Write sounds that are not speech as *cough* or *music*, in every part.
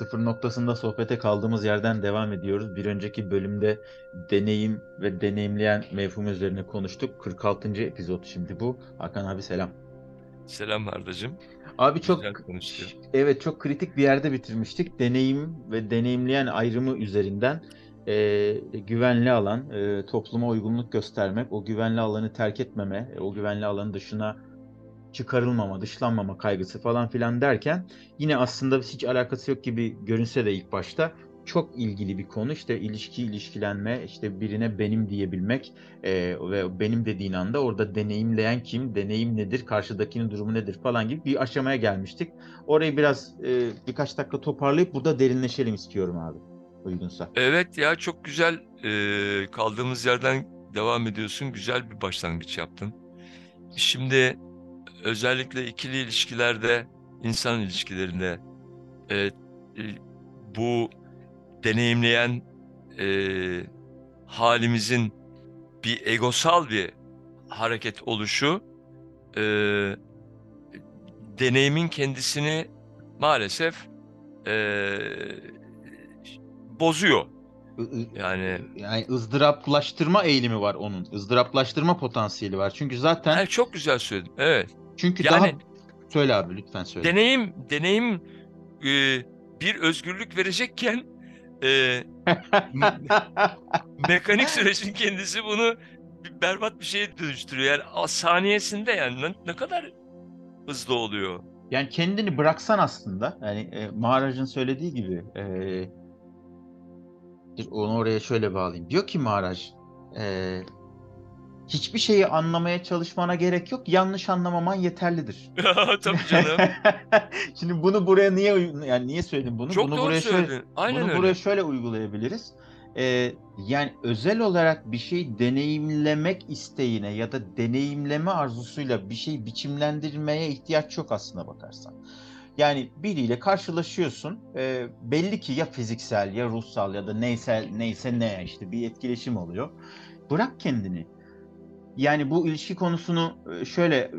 Sıfır noktasında sohbete kaldığımız yerden devam ediyoruz. Bir önceki bölümde deneyim ve deneyimleyen mevhum üzerine konuştuk. 46. epizod şimdi bu. Hakan abi selam. Selam Ardacığım. Abi çok evet çok kritik bir yerde bitirmiştik. Deneyim ve deneyimleyen ayrımı üzerinden e, güvenli alan, e, topluma uygunluk göstermek, o güvenli alanı terk etmeme, e, o güvenli alanın dışına çıkarılmama, dışlanmama kaygısı falan filan derken yine aslında hiç alakası yok gibi görünse de ilk başta çok ilgili bir konu. İşte ilişki, ilişkilenme, işte birine benim diyebilmek e, ve benim dediğin anda orada deneyimleyen kim, deneyim nedir, karşıdakinin durumu nedir falan gibi bir aşamaya gelmiştik. Orayı biraz e, birkaç dakika toparlayıp burada derinleşelim istiyorum abi. Uygunsa. Evet ya çok güzel e, kaldığımız yerden devam ediyorsun. Güzel bir başlangıç yaptın. Şimdi özellikle ikili ilişkilerde, insan ilişkilerinde e, e, bu deneyimleyen e, halimizin bir egosal bir hareket oluşu e, deneyimin kendisini maalesef e, bozuyor. Yani Yani ızdıraplaştırma eğilimi var onun. ızdıraplaştırma potansiyeli var. Çünkü zaten Ha, çok güzel söyledin. Evet. Çünkü Yani- daha söyle abi lütfen söyle. Deneyim deneyim e, bir özgürlük verecekken e, *laughs* mekanik sürecin kendisi bunu bir berbat bir şeye dönüştürüyor. Yani saniyesinde yani ne, ne kadar hızlı oluyor. Yani kendini bıraksan aslında yani e, Maharaj'ın söylediği gibi e, onu oraya şöyle bağlayayım. Diyor ki Maharaj e, hiçbir şeyi anlamaya çalışmana gerek yok. Yanlış anlamaman yeterlidir. *laughs* Tabii canım. *laughs* Şimdi bunu buraya niye yani niye söyledim bunu? Çok bunu doğru buraya şöyle söyledin. Aynen bunu öyle. buraya şöyle uygulayabiliriz. Ee, yani özel olarak bir şey deneyimlemek isteğine ya da deneyimleme arzusuyla bir şey biçimlendirmeye ihtiyaç yok aslına bakarsan. Yani biriyle karşılaşıyorsun. e, belli ki ya fiziksel ya ruhsal ya da neyse neyse ne işte bir etkileşim oluyor. Bırak kendini. Yani bu ilişki konusunu e, şöyle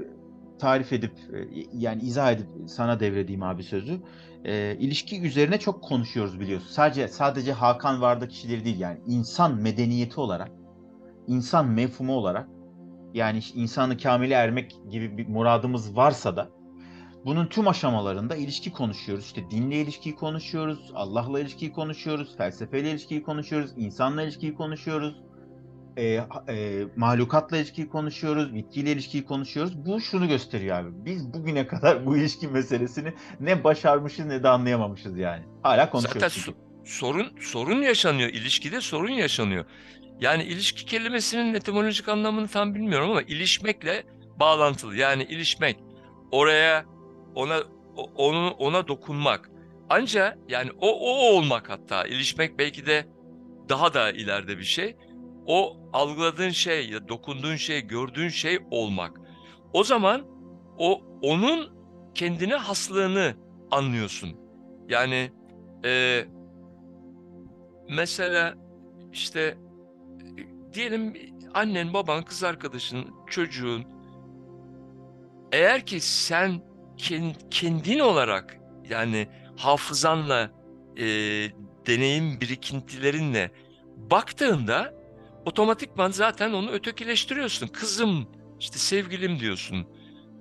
tarif edip e, yani izah edip sana devredeyim abi sözü. E, ilişki üzerine çok konuşuyoruz biliyorsun. Sadece sadece Hakan Varda kişileri değil yani insan medeniyeti olarak, insan mefhumu olarak yani insanı kamile ermek gibi bir muradımız varsa da bunun tüm aşamalarında ilişki konuşuyoruz. İşte dinle ilişkiyi konuşuyoruz, Allah'la ilişkiyi konuşuyoruz, felsefeyle ilişkiyi konuşuyoruz, insanla ilişkiyi konuşuyoruz e, e, mahlukatla ilişkiyi konuşuyoruz, bitkiyle ilişkiyi konuşuyoruz. Bu şunu gösteriyor abi. Biz bugüne kadar bu ilişki meselesini ne başarmışız ne de anlayamamışız yani. Hala konuşuyoruz. Zaten çünkü. sorun sorun yaşanıyor. İlişkide sorun yaşanıyor. Yani ilişki kelimesinin etimolojik anlamını tam bilmiyorum ama ilişmekle bağlantılı. Yani ilişmek, oraya ona onu ona dokunmak. Ancak yani o o olmak hatta ilişmek belki de daha da ileride bir şey. O algıladığın şey ya dokunduğun şey, gördüğün şey olmak. O zaman o onun kendine haslığını anlıyorsun. Yani e, mesela işte e, diyelim annen, baban, kız arkadaşın, çocuğun eğer ki sen ken- kendin olarak yani hafızanla e, deneyim birikintilerinle baktığında otomatikman zaten onu ötekileştiriyorsun. Kızım, işte sevgilim diyorsun,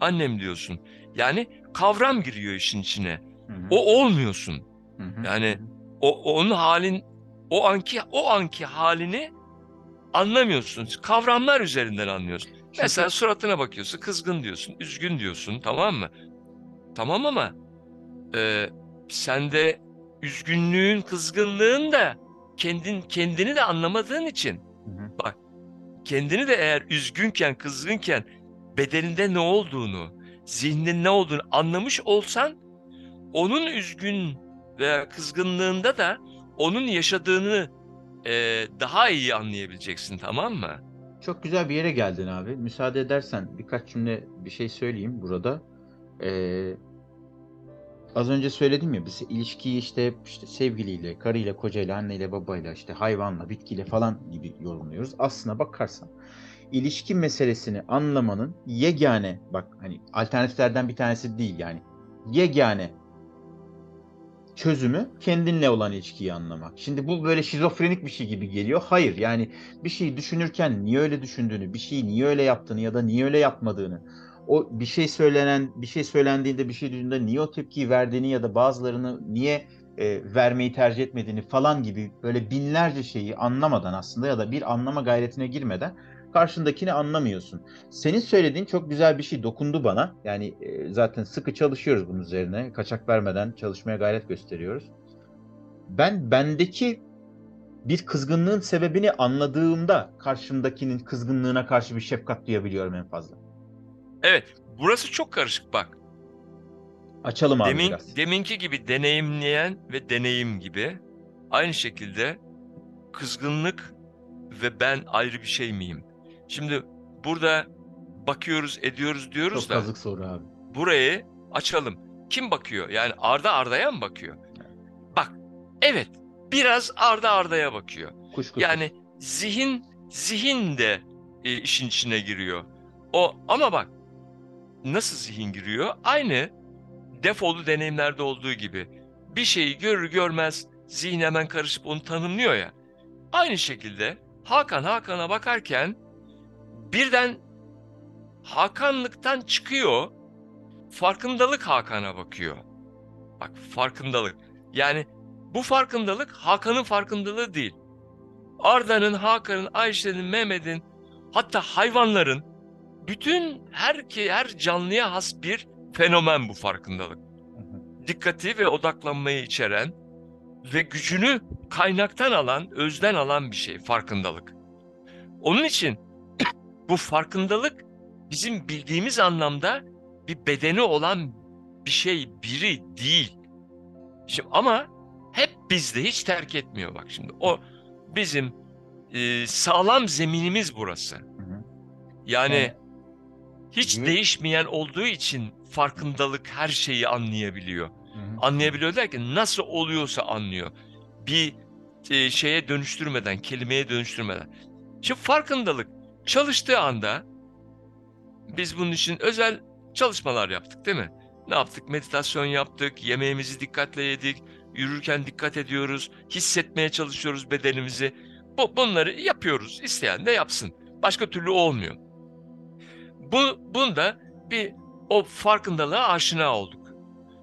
annem diyorsun. Yani kavram giriyor işin içine. Hı hı, O olmuyorsun. hı hı, yani-. O onun halin o anki o anki halini anlamıyorsun. Kavramlar üzerinden anlıyorsun. Çünkü- Mesela suratına bakıyorsun, kızgın diyorsun, üzgün diyorsun, tamam mı? Tamam ama e, sende üzgünlüğün, kızgınlığın da kendin kendini de anlamadığın için. Kendini de eğer üzgünken, kızgınken bedeninde ne olduğunu, zihninde ne olduğunu anlamış olsan onun üzgün veya kızgınlığında da onun yaşadığını e, daha iyi anlayabileceksin tamam mı? Çok güzel bir yere geldin abi. Müsaade edersen birkaç cümle bir şey söyleyeyim burada. Ee, az önce söyledim ya biz ilişkiyi işte işte sevgiliyle, karıyla, kocayla, anneyle, babayla, işte hayvanla, bitkiyle falan gibi yorumluyoruz. Aslına bakarsan ilişki meselesini anlamanın yegane bak hani alternatiflerden bir tanesi değil yani yegane çözümü kendinle olan ilişkiyi anlamak. Şimdi bu böyle şizofrenik bir şey gibi geliyor. Hayır yani bir şeyi düşünürken niye öyle düşündüğünü, bir şeyi niye öyle yaptığını ya da niye öyle yapmadığını, o bir şey söylenen, bir şey söylendiğinde bir şey düşündüğünde niye o tepkiyi verdiğini ya da bazılarını niye e, vermeyi tercih etmediğini falan gibi böyle binlerce şeyi anlamadan aslında ya da bir anlama gayretine girmeden karşındakini anlamıyorsun. Senin söylediğin çok güzel bir şey dokundu bana. Yani e, zaten sıkı çalışıyoruz bunun üzerine. Kaçak vermeden çalışmaya gayret gösteriyoruz. Ben bendeki bir kızgınlığın sebebini anladığımda karşımdakinin kızgınlığına karşı bir şefkat duyabiliyorum en fazla. Evet, burası çok karışık bak. Açalım abi Demin, biraz. deminki gibi deneyimleyen ve deneyim gibi aynı şekilde kızgınlık ve ben ayrı bir şey miyim? Şimdi burada bakıyoruz, ediyoruz diyoruz Çok da kazık soru abi. burayı açalım. Kim bakıyor? Yani Arda Arda'ya mı bakıyor? Bak, evet, biraz Arda Arda'ya bakıyor. Kuşkusuz. Yani zihin zihin de e, işin içine giriyor. O ama bak nasıl zihin giriyor? Aynı defolu deneyimlerde olduğu gibi. Bir şeyi görür görmez zihin hemen karışıp onu tanımlıyor ya. Aynı şekilde Hakan Hakan'a bakarken birden Hakanlıktan çıkıyor. Farkındalık Hakan'a bakıyor. Bak farkındalık. Yani bu farkındalık Hakan'ın farkındalığı değil. Arda'nın, Hakan'ın, Ayşe'nin, Mehmet'in hatta hayvanların bütün her her canlıya has bir fenomen bu farkındalık. Dikkati ve odaklanmayı içeren ve gücünü kaynaktan alan, özden alan bir şey farkındalık. Onun için *clears throat* bu farkındalık bizim bildiğimiz anlamda bir bedeni olan bir şey, biri değil. Şimdi ama hep bizde hiç terk etmiyor bak şimdi. O bizim e, sağlam zeminimiz burası. Yani- hiç Hı. değişmeyen olduğu için farkındalık her şeyi anlayabiliyor. Hı. Anlayabiliyor derken nasıl oluyorsa anlıyor. Bir e, şeye dönüştürmeden, kelimeye dönüştürmeden. Şimdi farkındalık çalıştığı anda biz bunun için özel çalışmalar yaptık değil mi? Ne yaptık? Meditasyon yaptık, yemeğimizi dikkatle yedik, yürürken dikkat ediyoruz, hissetmeye çalışıyoruz bedenimizi. Bu, bunları yapıyoruz. İsteyen de yapsın. Başka türlü olmuyor. Bu, bunda bir o farkındalığa aşina olduk.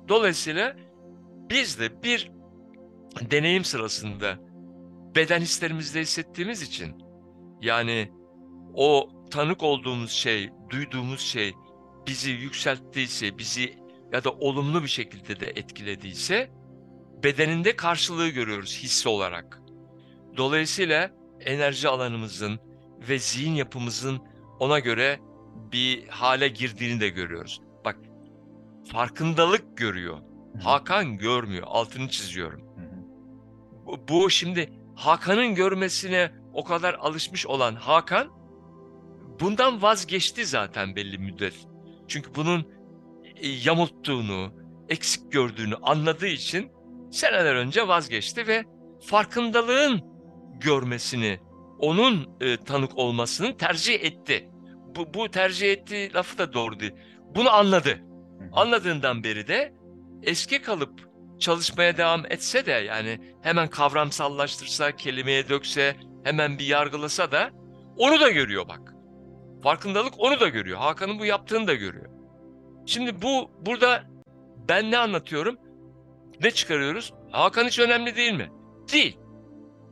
Dolayısıyla biz de bir deneyim sırasında beden hislerimizde hissettiğimiz için yani o tanık olduğumuz şey, duyduğumuz şey bizi yükselttiyse, bizi ya da olumlu bir şekilde de etkilediyse bedeninde karşılığı görüyoruz hissi olarak. Dolayısıyla enerji alanımızın ve zihin yapımızın ona göre bir hale girdiğini de görüyoruz. Bak farkındalık görüyor. Hakan görmüyor. Altını çiziyorum. Bu, bu şimdi Hakan'ın görmesine o kadar alışmış olan Hakan bundan vazgeçti zaten belli müddet. Çünkü bunun e, yamulttuğunu, eksik gördüğünü anladığı için seneler önce vazgeçti ve farkındalığın görmesini, onun e, tanık olmasını tercih etti. Bu, bu tercih ettiği lafı da doğru değil. Bunu anladı. Anladığından beri de eski kalıp çalışmaya devam etse de yani hemen kavramsallaştırsa, kelimeye dökse, hemen bir yargılasa da onu da görüyor bak. Farkındalık onu da görüyor. Hakan'ın bu yaptığını da görüyor. Şimdi bu burada ben ne anlatıyorum? Ne çıkarıyoruz? Hakan hiç önemli değil mi? Değil.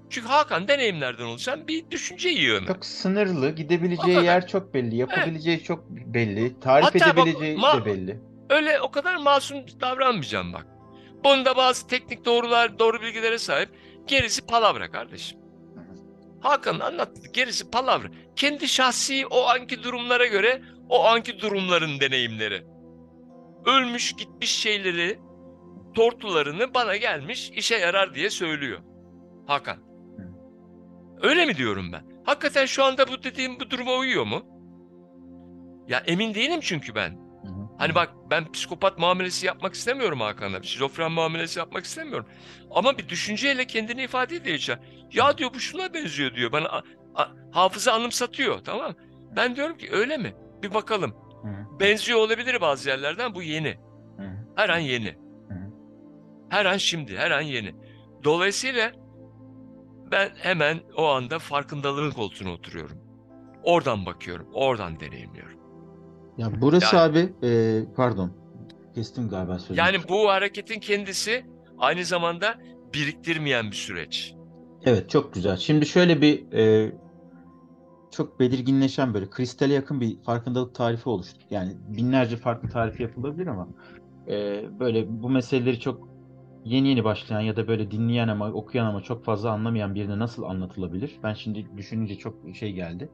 Çünkü Hakan deneyimlerden oluşan bir düşünce yığını. Çok sınırlı, gidebileceği kadar. yer çok belli, yapabileceği çok belli, tarif Hatta bak, edebileceği ma- de belli. Öyle o kadar masum davranmayacağım bak. Bunda bazı teknik doğrular, doğru bilgilere sahip. Gerisi palavra kardeşim. Hakan'ın anlattığı gerisi palavra. Kendi şahsi o anki durumlara göre o anki durumların deneyimleri. Ölmüş gitmiş şeyleri, tortularını bana gelmiş işe yarar diye söylüyor. Hakan. Öyle mi diyorum ben? Hakikaten şu anda bu dediğim bu duruma uyuyor mu? Ya emin değilim çünkü ben. Hı hı. Hani bak ben psikopat muamelesi yapmak istemiyorum Hakan'a. Şizofren muamelesi yapmak istemiyorum. Ama bir düşünceyle kendini ifade ediyor. Ya diyor bu şuna benziyor diyor. Bana a- a- hafıza anımsatıyor tamam mı? Ben diyorum ki öyle mi? Bir bakalım. Hı. Benziyor olabilir bazı yerlerden bu yeni. Her an yeni. Her an şimdi, her an yeni. Dolayısıyla ben hemen o anda farkındalığın koltuğuna oturuyorum. Oradan bakıyorum, oradan deneyimliyorum. Ya burası Yani- abi e, pardon kestim galiba sözünü. Yani bu hareketin kendisi aynı zamanda biriktirmeyen bir süreç. Evet çok güzel. Şimdi şöyle bir e, çok belirginleşen böyle kristale yakın bir farkındalık tarifi oluştu. Yani binlerce farklı tarifi yapılabilir ama e, böyle bu meseleleri çok yeni yeni başlayan ya da böyle dinleyen ama okuyan ama çok fazla anlamayan birine nasıl anlatılabilir? Ben şimdi düşününce çok şey geldi.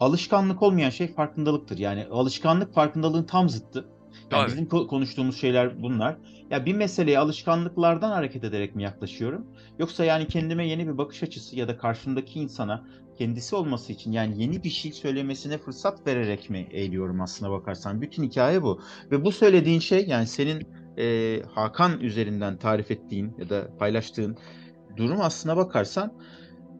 Alışkanlık olmayan şey farkındalıktır. Yani alışkanlık farkındalığın tam zıttı. Yani Tabii. bizim ko- konuştuğumuz şeyler bunlar. Ya bir meseleye alışkanlıklardan hareket ederek mi yaklaşıyorum? Yoksa yani kendime yeni bir bakış açısı ya da karşımdaki insana kendisi olması için yani yeni bir şey söylemesine fırsat vererek mi eğiliyorum aslına bakarsan? Bütün hikaye bu. Ve bu söylediğin şey yani senin e, Hakan üzerinden tarif ettiğin ya da paylaştığın durum aslına bakarsan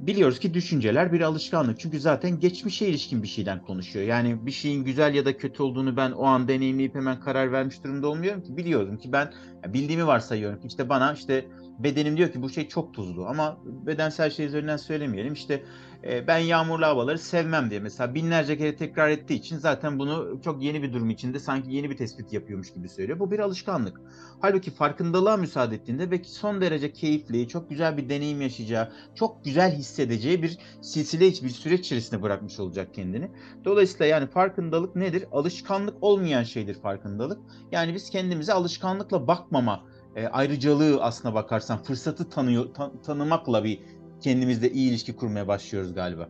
biliyoruz ki düşünceler bir alışkanlık. Çünkü zaten geçmişe ilişkin bir şeyden konuşuyor. Yani bir şeyin güzel ya da kötü olduğunu ben o an deneyimleyip hemen karar vermiş durumda olmuyorum ki. Biliyorum ki ben bildiğimi varsayıyorum işte bana işte bedenim diyor ki bu şey çok tuzlu ama bedensel şey üzerinden söylemeyelim. İşte e, ben yağmurlu havaları sevmem diye mesela binlerce kere tekrar ettiği için zaten bunu çok yeni bir durum içinde sanki yeni bir tespit yapıyormuş gibi söylüyor. Bu bir alışkanlık. Halbuki farkındalığa müsaade ettiğinde belki son derece keyifli, çok güzel bir deneyim yaşayacağı, çok güzel hissedeceği bir silsile, bir süreç içerisinde bırakmış olacak kendini. Dolayısıyla yani farkındalık nedir? Alışkanlık olmayan şeydir farkındalık. Yani biz kendimize alışkanlıkla bakmama e, ayrıcalığı aslına bakarsan fırsatı tanıyor, tan- tanımakla bir kendimizle iyi ilişki kurmaya başlıyoruz galiba.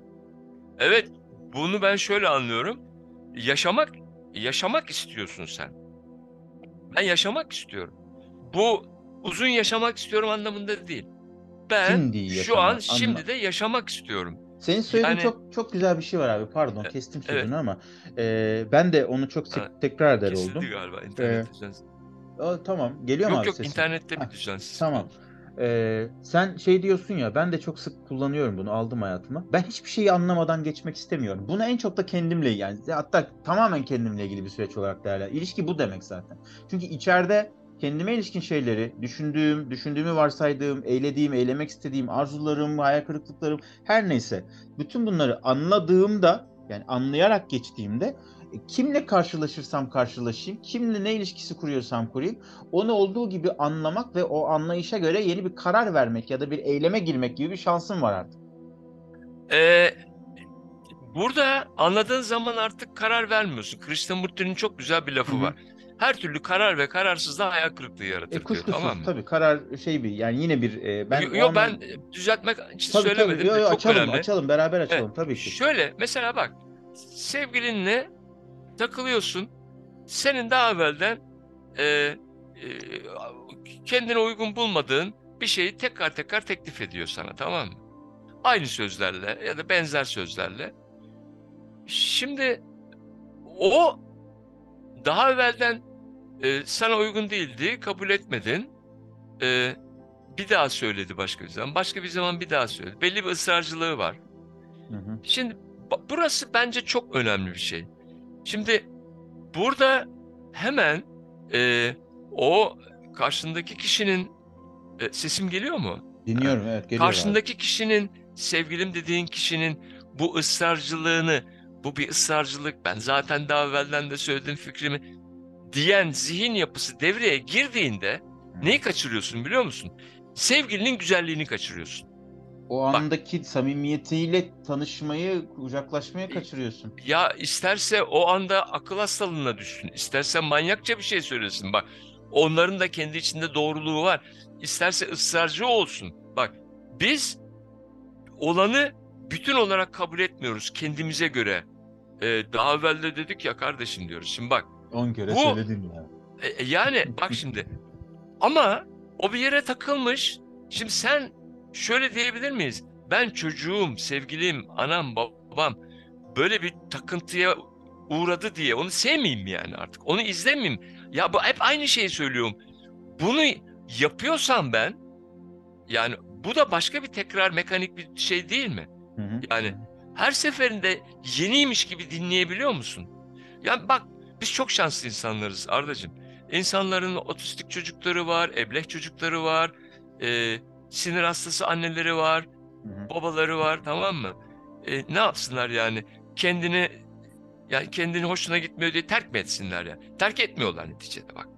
Evet, bunu ben şöyle anlıyorum. Yaşamak, yaşamak istiyorsun sen. Ben yaşamak istiyorum. Bu uzun yaşamak istiyorum anlamında değil. Ben Şimdi şu an anla- şimdi de yaşamak istiyorum. Senin söylediğin Yani- çok çok güzel bir şey var abi. Pardon E- kestim evet. sözünü ama e, ben de onu çok sık Ha, tekrar eder Kesildi oldum. galiba internet düzensiz. Aa, tamam geliyor mu Yok abi yok sesin? internette bir düzensiz. Tamam. Ee, sen şey diyorsun ya ben de çok sık kullanıyorum bunu aldım hayatıma. Ben hiçbir şeyi anlamadan geçmek istemiyorum. Bunu en çok da kendimle yani hatta tamamen kendimle ilgili bir süreç olarak değerler. İlişki bu demek zaten. Çünkü içeride kendime ilişkin şeyleri düşündüğüm, düşündüğümü varsaydığım, eylediğim, eylemek istediğim arzularım, hayal kırıklıklarım her neyse bütün bunları anladığımda yani anlayarak geçtiğimde kimle karşılaşırsam karşılaşayım, kimle ne ilişkisi kuruyorsam kurayım onu olduğu gibi anlamak ve o anlayışa göre yeni bir karar vermek ya da bir eyleme girmek gibi bir şansım var artık. Ee, burada anladığın zaman artık karar vermiyorsun. Krishnamurti'nin çok güzel bir lafı Hı hı. var. Her türlü karar ve kararsızlık hayal kırıklığı yaratır E, diyor kuşkusuz tamam mı? tabii karar şey bir yani yine bir e, ben Yo- o yo, ben e, düzeltmek için tabii, söylemedim tabii, yo, yo, çok açalım, önemli. açalım beraber açalım tabii ki. Şöyle mesela bak sevgilinle takılıyorsun. Senin daha evvelden e, e, kendine uygun bulmadığın bir şeyi tekrar tekrar teklif ediyor sana tamam mı? Aynı sözlerle ya da benzer sözlerle. Şimdi o daha evvelden e, sana uygun değildi, kabul etmedin. E, bir daha söyledi başka bir zaman, başka bir zaman bir daha söyledi. Belli bir ısrarcılığı var. Hı hı. Şimdi burası bence çok önemli bir şey. Şimdi burada hemen e, o karşındaki kişinin e, sesim geliyor mu? Dinliyorum evet geliyor abi. Karşındaki kişinin sevgilim dediğin kişinin bu ısrarcılığını bu bir ısrarcılık ben zaten daha evvelden de söylediğim fikrimi diyen zihin yapısı devreye girdiğinde neyi kaçırıyorsun biliyor musun? Sevgilinin güzelliğini kaçırıyorsun. O andaki samimiyetiyle tanışmayı, kucaklaşmayı kaçırıyorsun. Ya isterse o anda akıl hastalığına düşsün, isterse manyakça bir şey söylesin. Bak onların da kendi içinde doğruluğu var. İsterse ısrarcı olsun. Bak biz olanı bütün olarak kabul etmiyoruz kendimize göre. Ee, daha evvel de dedik ya kardeşim diyoruz. Şimdi bak 10 kere Bu- söyledim ya. e, e, yani bak şimdi ama o bir yere takılmış. Şimdi sen şöyle diyebilir miyiz? Ben çocuğum, sevgilim, anam, babam böyle bir takıntıya uğradı diye onu sevmeyeyim mi yani artık? Onu izlemeyeyim. Ya bu hep aynı şeyi söylüyorum. Bunu yapıyorsam ben yani bu da başka bir tekrar mekanik bir şey değil mi? Hı hı. Yani her seferinde yeniymiş gibi dinleyebiliyor musun? Yani bak biz çok şanslı insanlarız Ardacığım. insanların otistik çocukları var, ebleh çocukları var, e, sinir hastası anneleri var, babaları var tamam mı? E, ne yapsınlar yani? Kendini yani kendini hoşuna gitmiyor diye terk mi etsinler ya? Terk etmiyorlar neticede bak.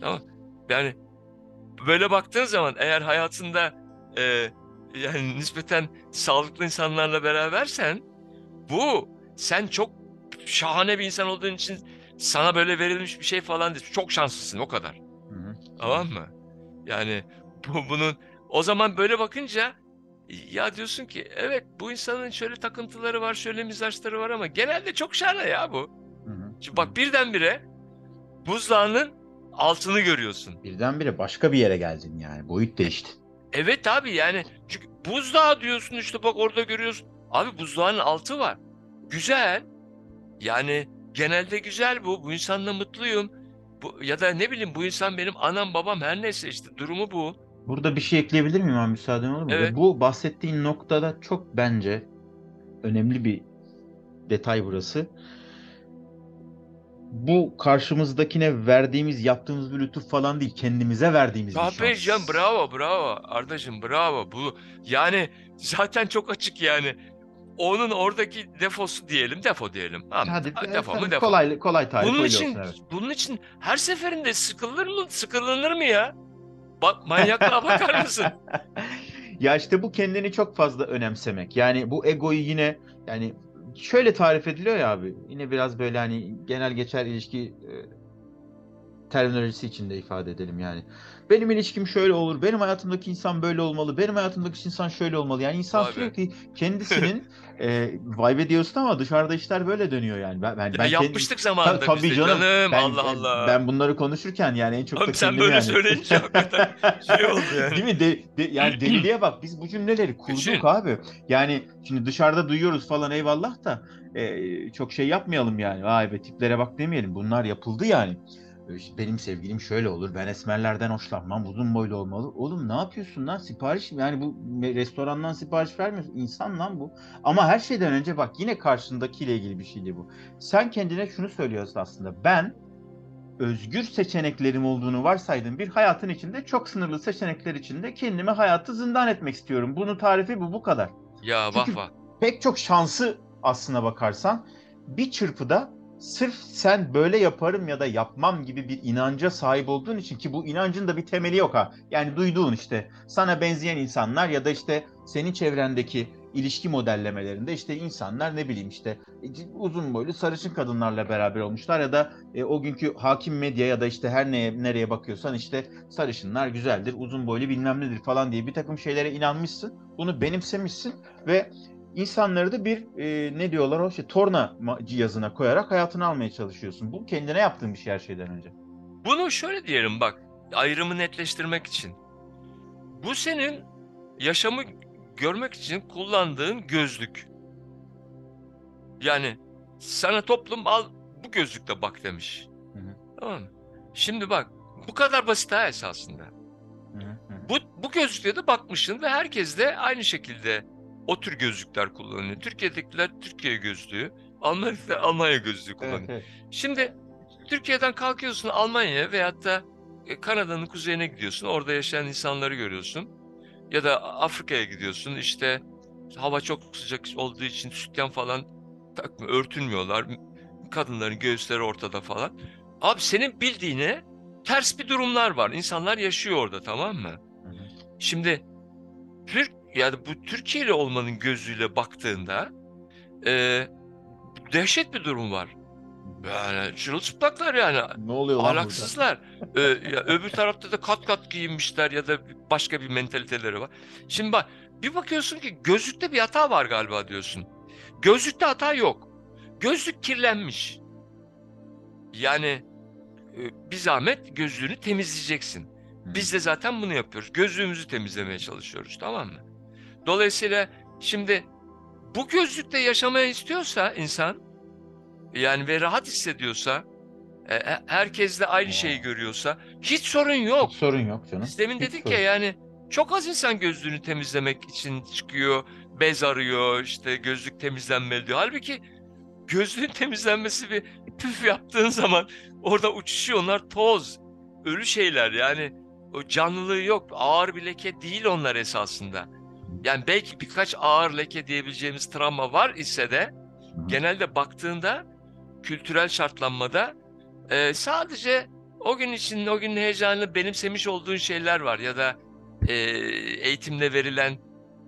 Tamam. Yani böyle baktığın zaman eğer hayatında e, yani nispeten sağlıklı insanlarla berabersen bu sen çok şahane bir insan olduğun için sana böyle verilmiş bir şey falan değil. Çok şanslısın o kadar. Hı hı. Tamam mı? Yani bunun o zaman böyle bakınca ya diyorsun ki evet bu insanın şöyle takıntıları var, şöyle mizaçları var ama genelde çok şahane ya bu. Hı hı. Şimdi bak birdenbire buzdağının altını görüyorsun. Birdenbire başka bir yere geldin yani. Boyut değişti. Evet abi yani çünkü buzdağı diyorsun işte bak orada görüyorsun. Abi buzdağının altı var. Güzel. Yani genelde güzel bu. Bu insanla mutluyum. Bu, ya da ne bileyim bu insan benim anam babam her neyse işte durumu bu. Burada bir şey ekleyebilir miyim abi müsaaden olur mu? Ve Evet. bu bahsettiğin noktada çok bence önemli bir detay burası. Bu karşımızdakine verdiğimiz, yaptığımız bir lütuf falan değil. Kendimize verdiğimiz bir Tabii şans. canım bravo bravo Ardacığım bravo. Bu yani zaten çok açık yani. Onun oradaki defosu diyelim defo diyelim. Tamam. Hadi, Ha, defo mu defo. kolay kolay tarif Bunun için olsun, evet. bunun için her seferinde sıkılır mı? Sıkılınır mı ya? Bak manyaklığa bakar mısın? *laughs* Ya işte bu kendini çok fazla önemsemek. Yani bu egoyu yine yani şöyle tarif ediliyor ya abi. Yine biraz böyle hani genel geçer ilişki e, terminolojisi içinde ifade edelim yani. Benim ilişkim şöyle olur. Benim hayatımdaki insan böyle olmalı. Benim hayatımdaki insan şöyle olmalı. Yani insan Vay be. sürekli *laughs* kendisinin e, vibe ediyorsun ama dışarıda işler böyle dönüyor yani. Ben, ben, Ya ben yapmıştık zamanında Ta- tabii biz de canım. canım. Ben, Allah ben- Allah. Ben bunları konuşurken yani en çok Abi da sen böyle yani. söyleyince hakikaten *laughs* şey oldu yani. Değil mi? De, de- yani deliliğe bak. Biz bu cümleleri kurduk Düşün. abi. Yani şimdi dışarıda duyuyoruz falan eyvallah da e, çok şey yapmayalım yani. Vay be tiplere bak demeyelim. Bunlar yapıldı yani. Benim sevgilim şöyle olur. Ben esmerlerden hoşlanmam. Uzun boylu olmalı. Oğlum ne yapıyorsun lan? Sipariş? Yani bu restorandan sipariş vermiyorsun. İnsan lan bu. Ama her şeyden önce bak yine karşındakiyle ilgili bir şeydi bu. Sen kendine şunu söylüyorsun aslında. Ben özgür seçeneklerim olduğunu varsaydığım bir hayatın içinde çok sınırlı seçenekler içinde kendime hayatı zindan etmek istiyorum. Bunun tarifi bu bu kadar. Ya Çünkü- vah vah. Pek çok şansı aslına bakarsan bir çırpıda sırf sen böyle yaparım ya da yapmam gibi bir inanca sahip olduğun için ki bu inancın da bir temeli yok ha. Yani duyduğun işte sana benzeyen insanlar ya da işte senin çevrendeki ilişki modellemelerinde işte insanlar ne bileyim işte uzun boylu sarışın kadınlarla beraber olmuşlar ya da e, o günkü hakim medya ya da işte her neye nereye bakıyorsan işte sarışınlar güzeldir, uzun boylu bilmem nedir falan diye bir takım şeylere inanmışsın. Bunu benimsemişsin ve insanları da bir e, ne diyorlar o şey torna cihazına koyarak hayatını almaya çalışıyorsun. Bu kendine yaptığın bir şey her şeyden önce. Bunu şöyle diyelim bak ayrımı netleştirmek için. Bu senin yaşamı görmek için kullandığın gözlük. Yani sana toplum al bu gözlükle bak demiş. Hı hı. Tamam mı? Şimdi bak bu kadar basit ha esasında. Hı hı. Bu, bu gözlükle de bakmışsın ve herkes de aynı şekilde o tür gözlükler kullanıyor. Türkiye'dekiler Türkiye gözlüğü, Almanya'dakiler Almanya gözlüğü kullanıyor. Evet, evet. Şimdi Türkiye'den kalkıyorsun Almanya'ya veyahut da e, Kanada'nın kuzeyine gidiyorsun. Orada yaşayan insanları görüyorsun. Ya da Afrika'ya gidiyorsun. İşte hava çok sıcak olduğu için sütyen falan takma, örtünmüyorlar. Kadınların göğüsleri ortada falan. Abi senin bildiğine ters bir durumlar var. İnsanlar yaşıyor orada tamam mı? Şimdi Türk yani bu Türkiye'li olmanın gözüyle baktığında e, dehşet bir durum var. Yani çırılçıplaklar yani. Ne oluyor lan Ahlaksızlar. Ee, ya öbür tarafta da kat kat giyinmişler ya da başka bir mentaliteleri var. Şimdi bak bir bakıyorsun ki gözlükte bir hata var galiba diyorsun. Gözlükte hata yok. Gözlük kirlenmiş. Yani e, bir zahmet gözlüğünü temizleyeceksin. Biz de zaten bunu yapıyoruz. Gözlüğümüzü temizlemeye çalışıyoruz tamam mı? Dolayısıyla şimdi bu gözlükte yaşamaya istiyorsa insan yani ve rahat hissediyorsa e, e, herkesle aynı şeyi görüyorsa hiç sorun yok. Hiç sorun yok canım. Biz demin Hiç dedik sorun. ya yani çok az insan gözlüğünü temizlemek için çıkıyor, bez arıyor, işte gözlük temizlenmeli diyor. Halbuki gözlüğün *laughs* temizlenmesi bir püf yaptığın zaman orada uçuşuyor onlar toz. Ölü şeyler yani o canlılığı yok. Ağır bir leke değil onlar esasında. Yani belki birkaç ağır leke diyebileceğimiz travma var ise de genelde baktığında kültürel şartlanmada e, sadece o gün için o günün heyecanını benimsemiş olduğun şeyler var ya da e, eğitimde verilen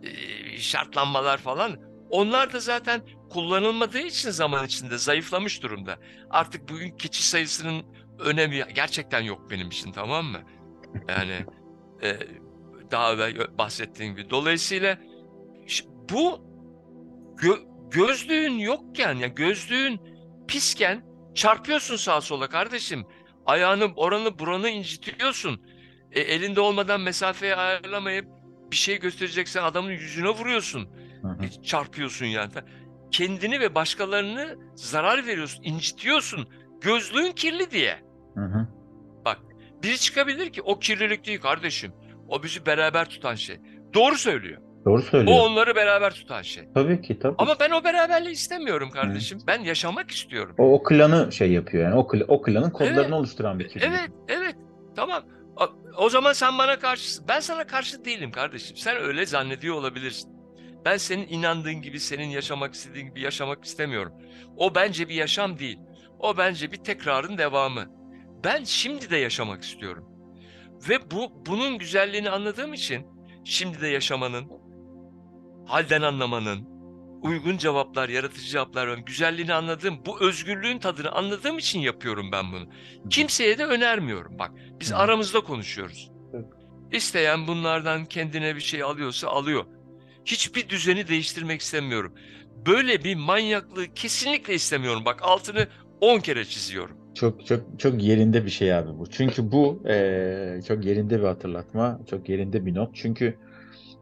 e, şartlanmalar falan. Onlar da zaten kullanılmadığı için zaman içinde zayıflamış durumda. Artık bugün keçi sayısının önemi gerçekten yok benim için tamam mı? Yani e, daha evvel bahsettiğim gibi. Dolayısıyla bu gö- gözlüğün yokken ya gözlüğün pisken çarpıyorsun sağa sola kardeşim. Ayağını oranı buranı incitiyorsun. E, elinde olmadan mesafeyi ayarlamayıp bir şey göstereceksen adamın yüzüne vuruyorsun. Hı hı. E, çarpıyorsun yani. Kendini ve başkalarını zarar veriyorsun, incitiyorsun. Gözlüğün kirli diye. Hı hı. Bak biri çıkabilir ki o kirlilik değil kardeşim. O bizi beraber tutan şey. Doğru söylüyor. Doğru söylüyor. O onları beraber tutan şey. Tabii ki tabii. Ama ben o beraberliği istemiyorum kardeşim. Ben yaşamak istiyorum. O, o klanı şey yapıyor yani. O, kla- o klanın kodlarını Evet. oluşturan bir kimlik. Evet, evet. Tamam. O, o zaman sen bana karşısın. Ben sana karşı değilim kardeşim. Sen öyle zannediyor olabilirsin. Ben senin inandığın gibi, senin yaşamak istediğin gibi yaşamak istemiyorum. O bence bir yaşam değil. O bence bir tekrarın devamı. Ben şimdi de yaşamak istiyorum. Ve bu bunun güzelliğini anladığım için şimdi de yaşamanın, halden anlamanın, uygun cevaplar, yaratıcı cevaplar güzelliğini anladığım, bu özgürlüğün tadını anladığım için yapıyorum ben bunu. Kimseye de önermiyorum. Bak biz aramızda konuşuyoruz. İsteyen bunlardan kendine bir şey alıyorsa alıyor. Hiçbir düzeni değiştirmek istemiyorum. Böyle bir manyaklığı kesinlikle istemiyorum. Bak altını 10 kere çiziyorum. Çok çok çok yerinde bir şey abi bu. Çünkü bu eee, çok yerinde bir hatırlatma, çok yerinde bir not. Çünkü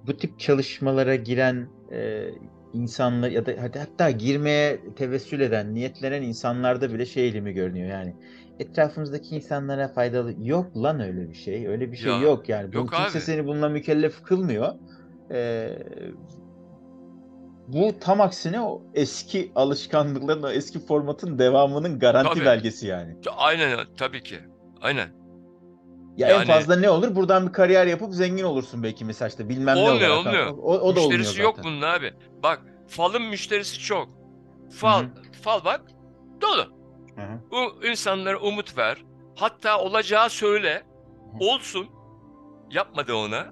bu tip çalışmalara giren eee insanlar ya da hadi hatta girmeye tevessül eden, niyetlenen insanlarda bile şey eğilimi görünüyor yani. Etrafımızdaki insanlara faydalı. Yok lan öyle bir şey. Öyle bir şey Ya, yok yani. Bu yok kimse abi. seni bununla mükellef kılmıyor. Eee, bu tam aksine o eski alışkanlıkların, o eski formatın devamının garanti Tabii. belgesi yani. Aynen tabii ki. Aynen. Ya en Yani- fazla ne olur? Buradan bir kariyer yapıp zengin olursun belki mesajda. Bilmem ne Olmuyor, olarak. olmuyor. O, o da olmuyor müşterisi yok bunun abi. Bak falın müşterisi çok. Fal, Hı fal bak dolu. Hı hı. Bu insanlara umut ver. Hatta olacağı söyle. Olsun. Yapma de ona.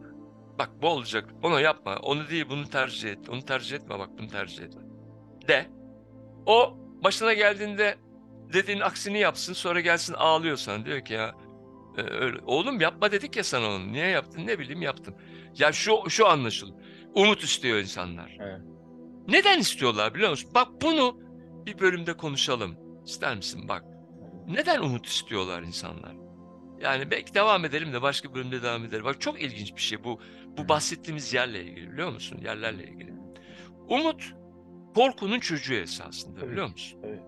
Bak bu olacak. Onu yapma. Onu değil bunu tercih et. Onu tercih etme bak bunu tercih etme. De. O başına geldiğinde dediğin aksini yapsın sonra gelsin ağlıyorsan diyor ki ya e, öyle. Oğlum yapma dedik ya sana onu. Niye yaptın? Ne bileyim yaptım. Ya şu şu anlaşılır. Umut istiyor insanlar. Evet. Neden istiyorlar biliyor musun? Bak bunu bir bölümde konuşalım. İster misin? Bak. Neden umut istiyorlar insanlar? Yani belki devam edelim de başka bir bölümde devam edelim. Bak çok ilginç bir şey bu. Bu bahsettiğimiz yerle ilgili biliyor musun? Yerlerle ilgili. Umut korkunun çocuğu esasında Tabii biliyor musun? tabii.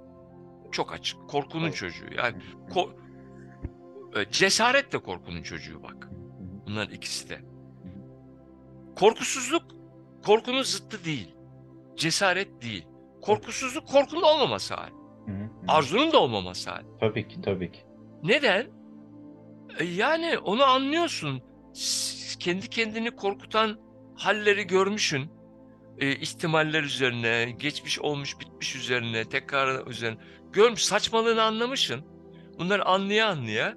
Çok açık. Korkunun Tabii. çocuğu. Yani ko- e, cesaret de korkunun çocuğu bak. Bunların ikisi de. Korkusuzluk korkunun zıttı değil. Cesaret değil. Korkusuzluk korkunun olmaması hali. Arzunun da olmaması hali. Tabii ki tabii ki. Neden? E, Yani onu anlıyorsun. Kendi kendini korkutan halleri görmüşsün. E, ihtimaller üzerine, geçmiş olmuş bitmiş üzerine, tekrar üzerine. Görmüş, saçmalığını anlamışsın. Bunları anlaya anlaya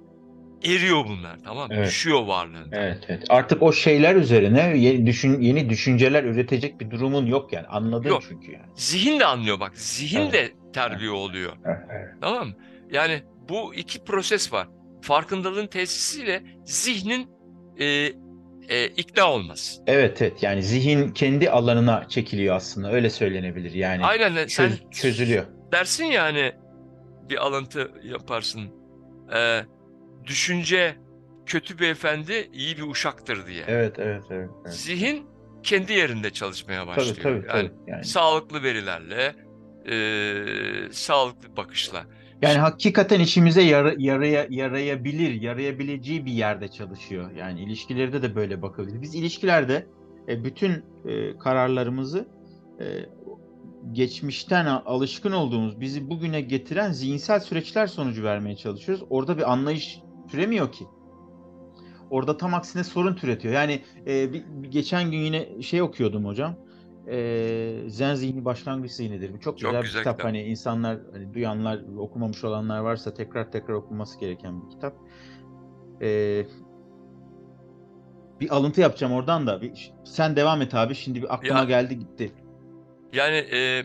eriyor bunlar tamam mı? Evet. Düşüyor varlığında. Evet, evet. Artık o şeyler üzerine yeni, düşün, yeni düşünceler üretecek bir durumun yok yani. Anladın Yok. çünkü yani. Zihin de anlıyor bak. Zihin Evet. de terbiye oluyor. Evet. Tamam mı? Yani bu iki proses var. Farkındalığın tesisiyle zihnin e, e, ikna olması. Evet, evet. Yani zihin kendi alanına çekiliyor aslında. Öyle söylenebilir. Yani Aynen sen çöz- çözülüyor. dersin yani bir alıntı yaparsın. E, düşünce kötü bir efendi iyi bir uşaktır diye. Evet, evet, evet. evet. Zihin kendi yerinde çalışmaya Tabii, başlıyor. tabii, yani tabii. Yani, sağlıklı verilerle, e, sağlıklı bakışla. Yani hakikaten işimize yara, yaraya, yarayabilir, yarayabileceği bir yerde çalışıyor. Yani ilişkilerde de böyle bakabilir. Biz ilişkilerde e, bütün e, kararlarımızı e, geçmişten alışkın olduğumuz, bizi bugüne getiren zihinsel süreçler sonucu vermeye çalışıyoruz. Orada bir anlayış türemiyor ki. Orada tam aksine sorun türetiyor. Yani e, bir geçen gün yine şey okuyordum hocam. E, Zen zihni başlangıç zihnidir. Bu çok, Çok güzel bir güzel kitap. kitap. Hani insanlar, hani duyanlar, okumamış olanlar varsa tekrar tekrar okunması gereken bir kitap. E, bir alıntı yapacağım oradan da. Bir, sen devam et abi. Şimdi bir aklıma Ya- geldi gitti. Yani e,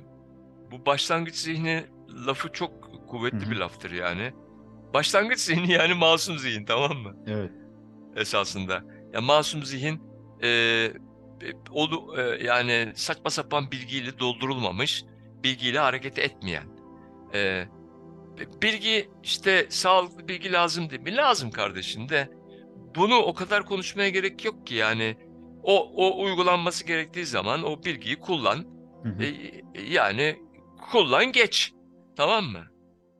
bu başlangıç zihni lafı çok kuvvetli Hı hı. bir laftır yani. Başlangıç zihni yani masum zihin tamam mı? Evet. esasında. Ya masum zihin e, e, olu, e, yani saçma sapan bilgiyle doldurulmamış, bilgiyle hareket etmeyen. E, bilgi işte sağlıklı bilgi lazım değil mi? Lazım kardeşim de. Bunu o kadar konuşmaya gerek yok ki yani. O, o uygulanması gerektiği zaman o bilgiyi kullan. Hı hı. E, yani kullan geç. Tamam mı?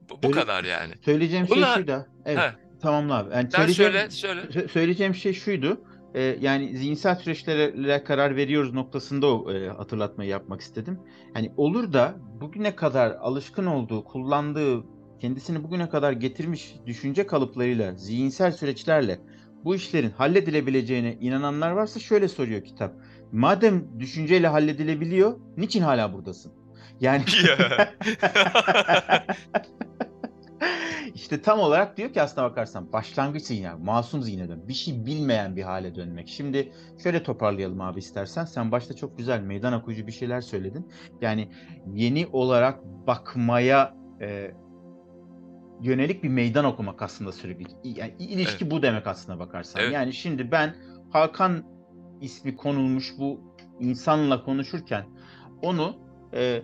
Bu, bu Söyle- kadar yani. Söyleyeceğim şey Bunlar- şuydu. Evet. Heh. Tamamla abi. Yani Sen söyleyeceğim, söyle, söyle. sö- söyleyeceğim şey şuydu. Ee, yani zihinsel süreçlere karar veriyoruz noktasında o e, hatırlatmayı yapmak istedim. Yani olur da bugüne kadar alışkın olduğu, kullandığı, kendisini bugüne kadar getirmiş düşünce kalıplarıyla, zihinsel süreçlerle bu işlerin halledilebileceğine inananlar varsa şöyle soruyor kitap. Madem düşünceyle halledilebiliyor, niçin hala buradasın? Yani *laughs* Ya. *laughs* İşte tam olarak diyor ki aslına bakarsan başlangıç zihni, masum zihne dön. Bir şey bilmeyen bir hale dönmek. Şimdi şöyle toparlayalım abi istersen. Sen başta çok güzel meydan okuyucu bir şeyler söyledin. Yani yeni olarak bakmaya e, yönelik bir meydan okumak aslında sürekli. Yani ilişki bu demek aslına bakarsan. Evet. Yani şimdi ben Hakan ismi konulmuş bu insanla konuşurken onu e,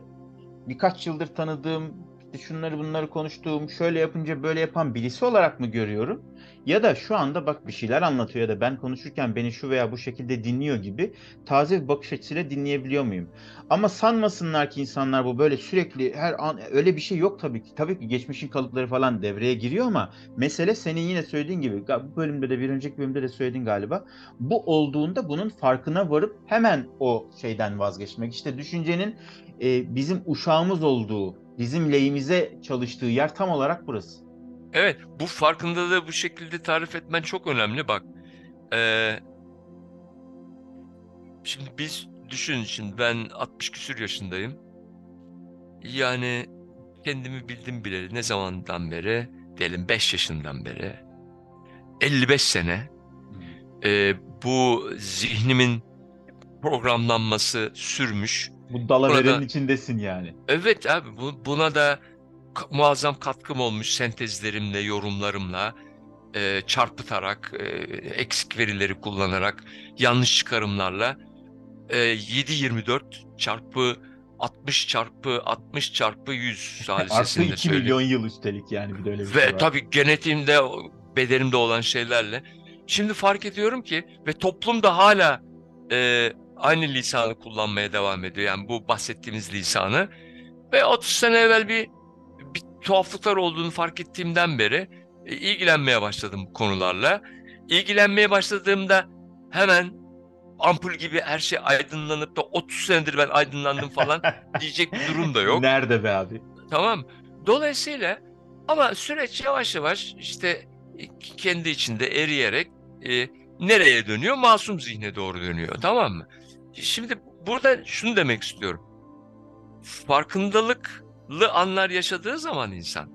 birkaç yıldır tanıdığım, işte şunları bunları konuştuğum, şöyle yapınca böyle yapan birisi olarak mı görüyorum? Ya da şu anda bak bir şeyler anlatıyor ya da ben konuşurken beni şu veya bu şekilde dinliyor gibi taze bir bakış açısıyla dinleyebiliyor muyum? Ama sanmasınlar ki insanlar bu böyle sürekli her an öyle bir şey yok tabii ki. Tabii ki geçmişin kalıpları falan devreye giriyor ama mesele senin yine söylediğin gibi bu bölümde de bir önceki bölümde de söyledin galiba. Bu olduğunda bunun farkına varıp hemen o şeyden vazgeçmek. İşte düşüncenin e, bizim uşağımız olduğu, bizim lehimize çalıştığı yer tam olarak burası. Evet, bu farkındalığı bu şekilde tarif etmen çok önemli. Bak, eee, şimdi biz düşün şimdi ben 60 küsür yaşındayım. Yani kendimi bildim bileli ne zamandan beri, diyelim 5 yaşından beri, 55 sene eee, bu zihnimin programlanması sürmüş. Bu dalaverenin Burada- içindesin yani. Evet abi bu, buna da muazzam katkım olmuş sentezlerimle, yorumlarımla, e, çarpıtarak, e, eksik verileri kullanarak, yanlış çıkarımlarla e, 7-24 çarpı 60 çarpı 60 çarpı 100 *laughs* Artı salisesinde 2 söyleyeyim. milyon yıl üstelik yani bir de öyle bir şey Ve var. tabii genetiğimde, bedenimde olan şeylerle. Şimdi fark ediyorum ki ve toplum da hala e, aynı lisanı kullanmaya devam ediyor. Yani bu bahsettiğimiz lisanı. Ve 30 sene evvel bir, bir tuhaflıklar olduğunu fark ettiğimden beri e, ilgilenmeye başladım bu konularla. İlgilenmeye başladığımda hemen ampul gibi her şey aydınlanıp da 30 senedir ben aydınlandım falan *laughs* diyecek bir durum da yok. Nerede be abi? Tamam. Dolayısıyla ama süreç yavaş yavaş işte e, kendi içinde eriyerek e, nereye dönüyor? Masum zihne doğru dönüyor. Tamam mı? Şimdi burada şunu demek istiyorum. Farkındalıklı anlar yaşadığı zaman insan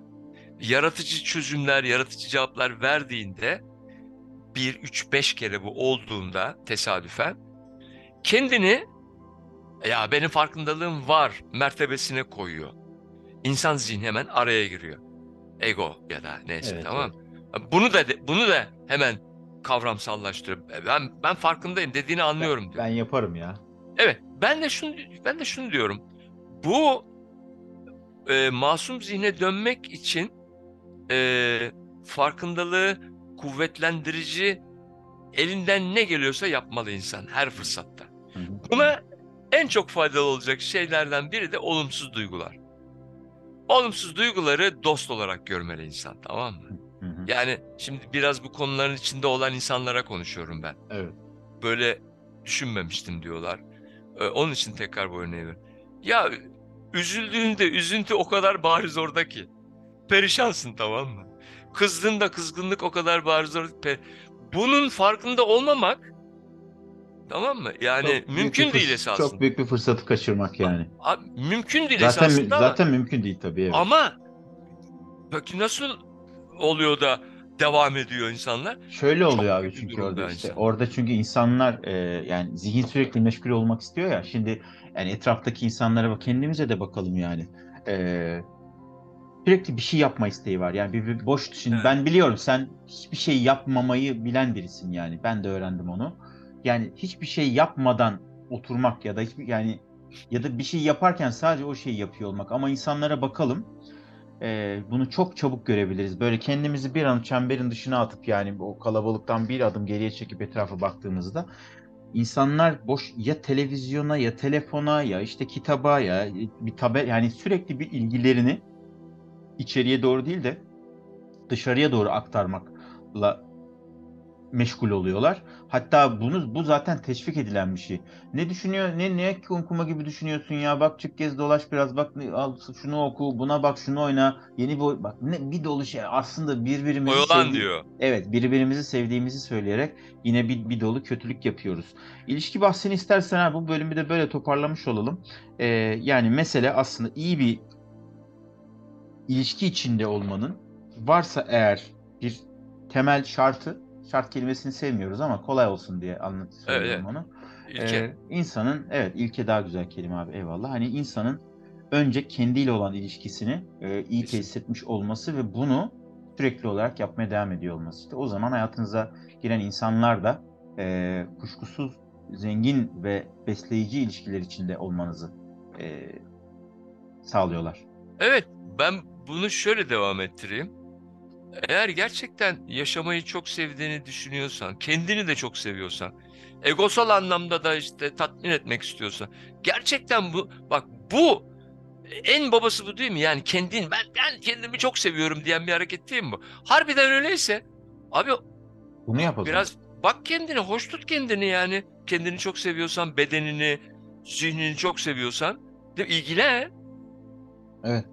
yaratıcı çözümler, yaratıcı cevaplar verdiğinde bir, üç, beş kere bu olduğunda tesadüfen kendini ya benim farkındalığım var mertebesine koyuyor. İnsan zihni hemen araya giriyor. Ego ya da neyse Evet, tamam. Bunu da bunu da hemen kavramsallaştırıp ben ben farkındayım dediğini anlıyorum diyor. Ben yaparım ya. Evet, ben de şunu ben de şunu diyorum. Bu e, masum zihne dönmek için e, farkındalığı kuvvetlendirici elinden ne geliyorsa yapmalı insan her fırsatta. Buna en çok faydalı olacak şeylerden biri de olumsuz duygular. Olumsuz duyguları dost olarak görmeli insan, tamam mı? Hı hı. Yani şimdi biraz bu konuların içinde olan insanlara konuşuyorum ben. Evet. Böyle düşünmemiştim diyorlar. Ee, onun için tekrar bu örneği ver. Ya Üzüldüğünde üzüntü o kadar bariz orada ki. Perişansın tamam mı? Kızdığında kızgınlık o kadar bariz orada. ki. Bunun farkında olmamak tamam mı? Yani Çok mümkün değil esasında. Çok büyük bir fırsatı kaçırmak yani. Abi, mümkün değil Zaten esasında ama- zaten mümkün değil tabii evet. ama peki nasıl oluyor da devam ediyor insanlar? Şöyle oluyor abi kötü çünkü orada işte insan. orada çünkü insanlar e, yani zihin sürekli meşgul olmak istiyor ya. Şimdi yani etraftaki insanlara bak kendimize de bakalım yani. E, sürekli bir şey yapma isteği var. Yani bir, bir boş düşün. Evet. Ben biliyorum sen hiçbir şey yapmamayı bilen birisin yani. Ben de öğrendim onu. Yani hiçbir şey yapmadan oturmak ya da hiçbir yani ya da bir şey yaparken sadece o şeyi yapıyor olmak. Ama insanlara bakalım. Ee, bunu çok çabuk görebiliriz. Böyle kendimizi bir an çemberin dışına atıp yani o kalabalıktan bir adım geriye çekip etrafa baktığımızda insanlar boş ya televizyona ya telefona ya işte kitaba ya bir tabel yani sürekli bir ilgilerini içeriye doğru değil de dışarıya doğru aktarmakla meşgul oluyorlar. Hatta bunu bu zaten teşvik edilen bir şey. Ne düşünüyor? Ne ne kuma gibi düşünüyorsun ya? Bak çık gez dolaş biraz bak al şunu oku, buna bak şunu oyna. Yeni bir bak ne bir dolu şey aslında birbirimizi Oyalan sevdi- diyor. Evet, birbirimizi sevdiğimizi söyleyerek yine bir, bir dolu kötülük yapıyoruz. İlişki bahsini istersen ha, bu bölümü de böyle toparlamış olalım. Ee, yani mesele aslında iyi bir ilişki içinde olmanın varsa eğer bir temel şartı, şart kelimesini sevmiyoruz ama kolay olsun diye anlat söylüyorum evet. onu. İlke. Ee, insanın evet ilke daha güzel kelime abi eyvallah. Hani insanın önce kendiyle olan ilişkisini e, iyi Kesin. tesis etmiş olması ve bunu sürekli olarak yapmaya devam ediyor olması. İşte o zaman hayatınıza giren insanlar da e, kuşkusuz zengin ve besleyici ilişkiler içinde olmanızı e, sağlıyorlar. Evet, ben bunu şöyle devam ettireyim. Eğer gerçekten yaşamayı çok sevdiğini düşünüyorsan, kendini de çok seviyorsan, egosal anlamda da işte tatmin etmek istiyorsan, gerçekten bu, bak bu en babası bu değil mi? Yani kendin, ben, ben kendimi çok seviyorum diyen bir hareket değil mi bu? Harbiden öyleyse, abi Bunu yap o zaman. biraz bak kendine, hoş tut kendini yani. Kendini çok seviyorsan, bedenini, zihnini çok seviyorsan, ilgilen. Evet,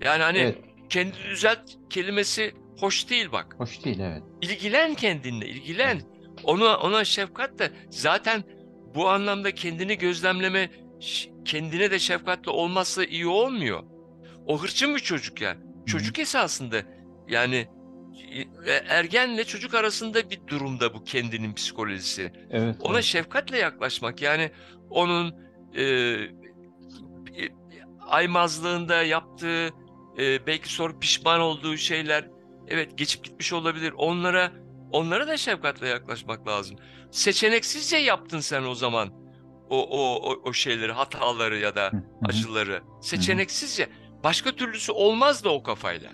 Yani hani evet. Kendi düzelt kelimesi hoş değil bak. Hoş değil evet. İlgilen kendinle, ilgilen. Ona ona şefkatle zaten bu anlamda kendini gözlemleme kendine de şefkatli olmazsa iyi olmuyor. O hırçın bir çocuk yani. Çocuk esasında yani e, ergenle çocuk arasında bir durumda bu kendinin psikolojisi. Evet. Ona evet. şefkatle yaklaşmak yani onun e, aymazlığında yaptığı e, belki sonra pişman olduğu şeyler evet geçip gitmiş olabilir. Onlara onlara da şefkatle yaklaşmak lazım. Seçeneksizce yaptın sen o zaman o o o, o şeyleri, hataları ya da acıları. Seçeneksizce. Başka türlüsü olmaz da o kafayla.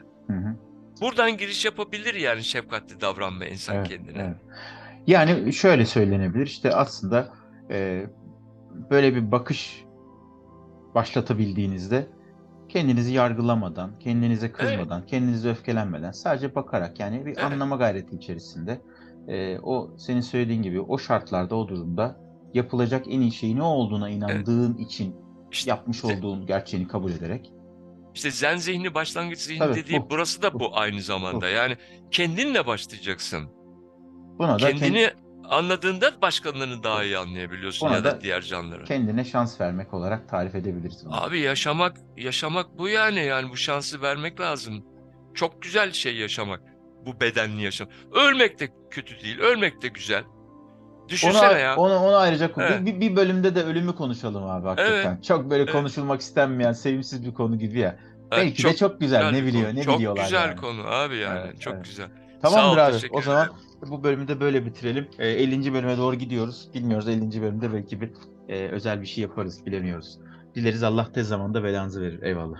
Buradan giriş yapabilir yani şefkatli davranma insan Evet, kendine. evet. Yani şöyle söylenebilir işte aslında e, böyle bir bakış başlatabildiğinizde kendinizi yargılamadan, kendinize kızmadan, kendinize öfkelenmeden sadece bakarak yani bir Evet. anlama gayreti içerisinde e, o senin söylediğin gibi o şartlarda o durumda yapılacak en iyi şey ne olduğuna inandığın için İşte- yapmış işte- olduğun gerçeğini kabul ederek İşte zen zihni, başlangıç zihni Tabii, dediği bu, burası da bu, bu aynı zamanda. bu. Yani kendinle başlayacaksın. buna da kendi- Kendini anladığında başkalarını daha iyi anlayabiliyorsun Buna ya da, da diğer canlıları. kendine şans vermek olarak tarif edebiliriz bunu. Abi yaşamak, yaşamak bu yani. Yani bu şansı vermek lazım. Çok güzel şey yaşamak. Bu bedenli yaşam. Ölmek de kötü değil. Ölmek de güzel. Düşünsene Onu, ya. onu, onu ayrıca Evet. bir, bir bölümde de ölümü konuşalım abi hakikaten. Çok böyle Evet. konuşulmak istenmeyen, sevimsiz bir konu gibi ya. Evet, Belki de çok güzel. Ne bir biliyor, konu. ne çok biliyorlar güzel yani. konu abi yani. Evet, çok evet. güzel. Tamamdır Sağ ol, abi. O zaman. Bu bölümü de böyle bitirelim. Ee, 50. bölüme doğru gidiyoruz. Bilmiyoruz 50. bölümde belki bir e, özel bir şey yaparız bilemiyoruz. Dileriz Allah tez zamanda belanızı verir. Eyvallah.